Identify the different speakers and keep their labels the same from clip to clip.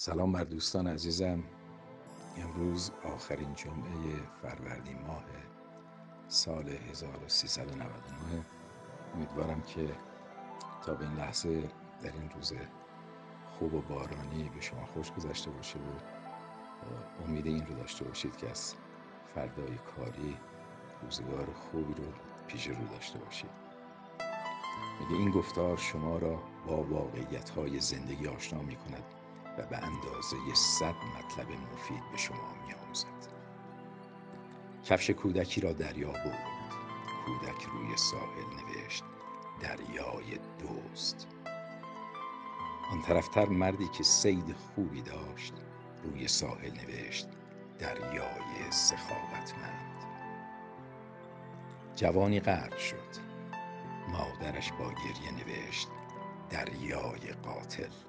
Speaker 1: سلام بر دوستان عزیزم. امروز آخرین جمعه فروردین ماه سال 1399 امیدوارم که تا به این لحظه در این روز خوب و بارانی به شما خوش گذشته باشه و امید این رو داشته باشید که از فردای کاری روزگار خوبی رو پیش رو داشته باشید. میگه این گفتار شما را با واقعیت های زندگی آشنا می کند و به اندازه صد مطلب مفید به شما می آموزد کفش کودکی را دریا برد. کودک روی ساحل نوشت دریای دوست. آن طرفتر مردی که سید خوبی داشت روی ساحل نوشت دریای سخاوتمند. جوانی غرق شد. مادرش با گریه نوشت دریای قاتل.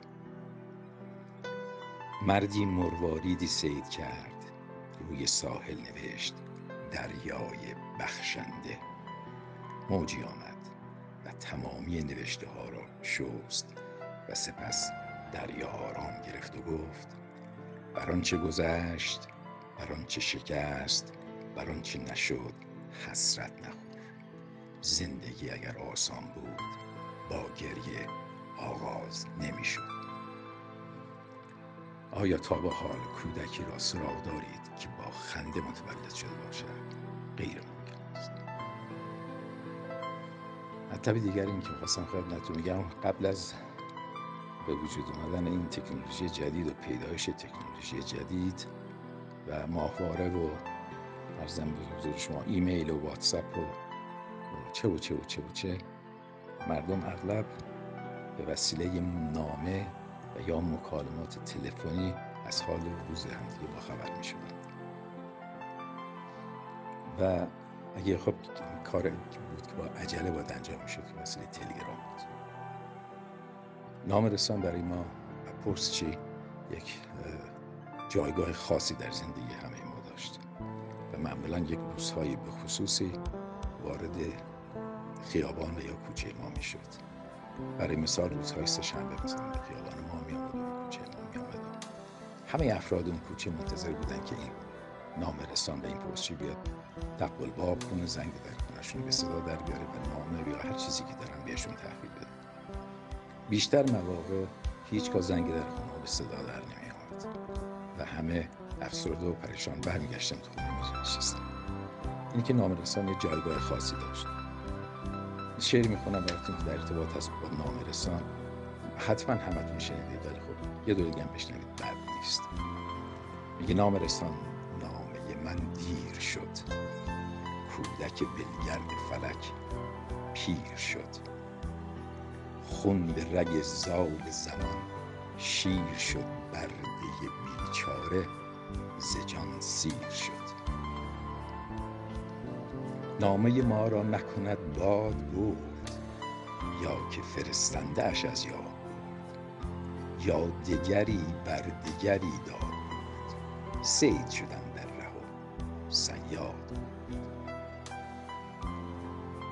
Speaker 1: مردی مرواریدی سید کرد. روی ساحل نوشت دریای بخشنده. موجی آمد و تمامی نوشته ها را شست و سپس دریا آرام گرفت و گفت بر آنچه گذشت بر آنچه شکست بر آنچه نشد حسرت نخور. زندگی اگر آسان بود با گریه آغاز نمی‌شد. آیا تا به حال کودکی را سراغ دارید که با خنده متولد شده باشد؟ غیر ممکن است. مطلب دیگری این که خواستم خدمتتون میگم قبل از به وجود آمدن این تکنولوژی جدید و پیدایش تکنولوژی جدید و ماهواره و ارزم به حضور شما ایمیل و واتساپ و چه و چه و چه و چه مردم اغلب به وسیله نامه یا مکالمات تلفنی از حال روز همدیگه با خبر می. و اگه خب کار بود که با عجله باید انجام می شد که وسیله تلگرام بود. نام رسان برای ما و چی؟ یک جایگاه خاصی در زندگی همه ما داشت. و معمولا یک روزهایی به خصوصی وارد خیابان یا کوچه ما می شد. برای مثال روزهای سه شنبه مثلا به خیابان ما می آمد و به کوچه ما می آمد همه افراد اون کوچه منتظر بودن که این نام رسان به این پستچی بیاد. تقبل باب کنه زنگ در خونشون به صدا در بیاره و نامه یا هر چیزی که دارن بهشون تحویل بده. بیشتر مواقع هیچگاه زنگ در خونه به صدا در نمی آمد و همه افسرده و پریشان برمیگشتن تو خونه می نشستن این که نام رسان یه جایگاه خاصی داشت. شعر می‌خونم براتون که در ارتباط هست با نام رسان. حتما همتون شنیدید ولی خب یه دور دیگه هم بشنوید بد نیست. میگه نام رسان نامه من دیر شد. کودک بلگرد فلک پیر شد. خون به رگ زال زمان شیر شد برده بیچاره زجان سیر شد. نامه ما را نکند باد گفت یا که فرستنده اش از یا یا دگری بر دگری داد بود سید شدن در ره و سیاد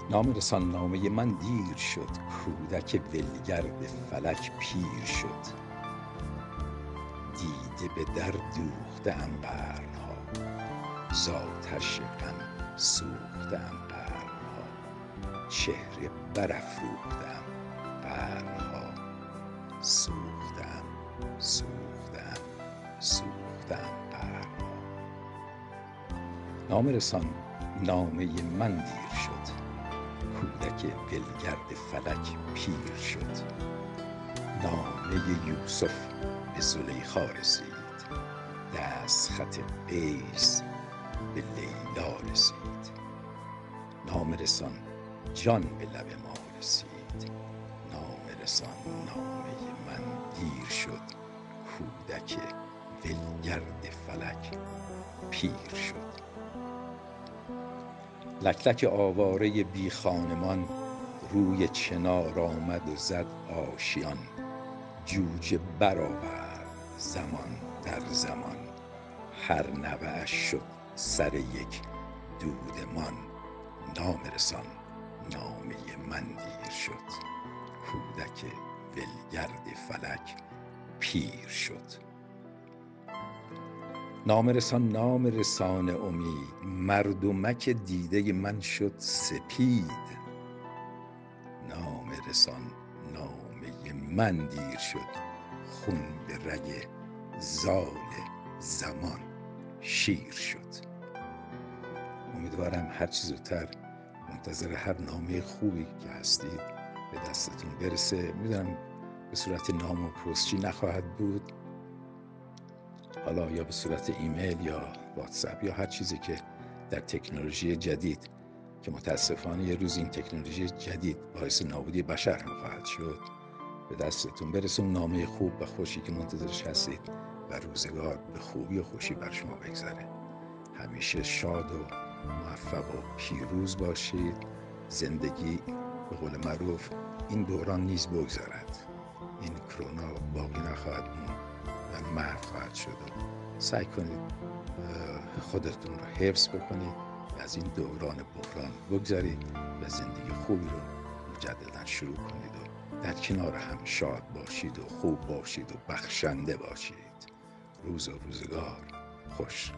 Speaker 1: نام رسان نامه من دیر شد کودک ولگرد فلک پیر شد. دیده به در دوخته ام قرنها زاتش غم سوختم قرنها چهره برافروختم قرنها سوختم سوختم سوختم قرنها نام رسان نامه من دیر شد. کودک ولگرد فلک پیر شد. نامه یوسف به زلیخا رسید. دست خط به لیلا رسید. نام رسان جان به لب ما رسید. نام رسان نامه من دیر شد. کودک ولگرد فلک پیر شد. لکلک آواره بی خانمان روی چنار آمد و زد آشیان. جوجه برآورد زمان در زمان. هر نوه شد سر یک دودمان نام رسان. نامه من دیر شد. کودک ولگرد فلک پیر شد. نام رسان نام رسان امید. مردمک دیده من شد سپید. نام رسان نامه من دیر شد. خون به رگ زال زمان. شیر شد. امیدوارم هر چیز زودتر منتظر هر نامه خوبی که هستید به دستتون برسه. می‌دونم به صورت نام و پستچی نخواهد بود. حالا یا به صورت ایمیل یا واتساپ یا هر چیزی که در تکنولوژی جدید که متاسفانه یه روز این تکنولوژی جدید باعث نابودی بشر هم خواهد شد به دستتون برسه. اون نامه خوب و خوشی که منتظرش هستید و روزگار به خوبی و خوشی بر شما بگذره. همیشه شاد و موفق و پیروز باشید. زندگی به قول معروف این دوران نیز بگذارد این کرونا باقی نخواهد موند و محو خواهد شد سعی کنید خودتون رو حفظ بکنید. و از این دوران بحران بگذارید و زندگی خوبی رو مجددا شروع کنید و در کنار هم شاد باشید و خوب باشید و بخشنده باشید. روز و روزگار. خوش.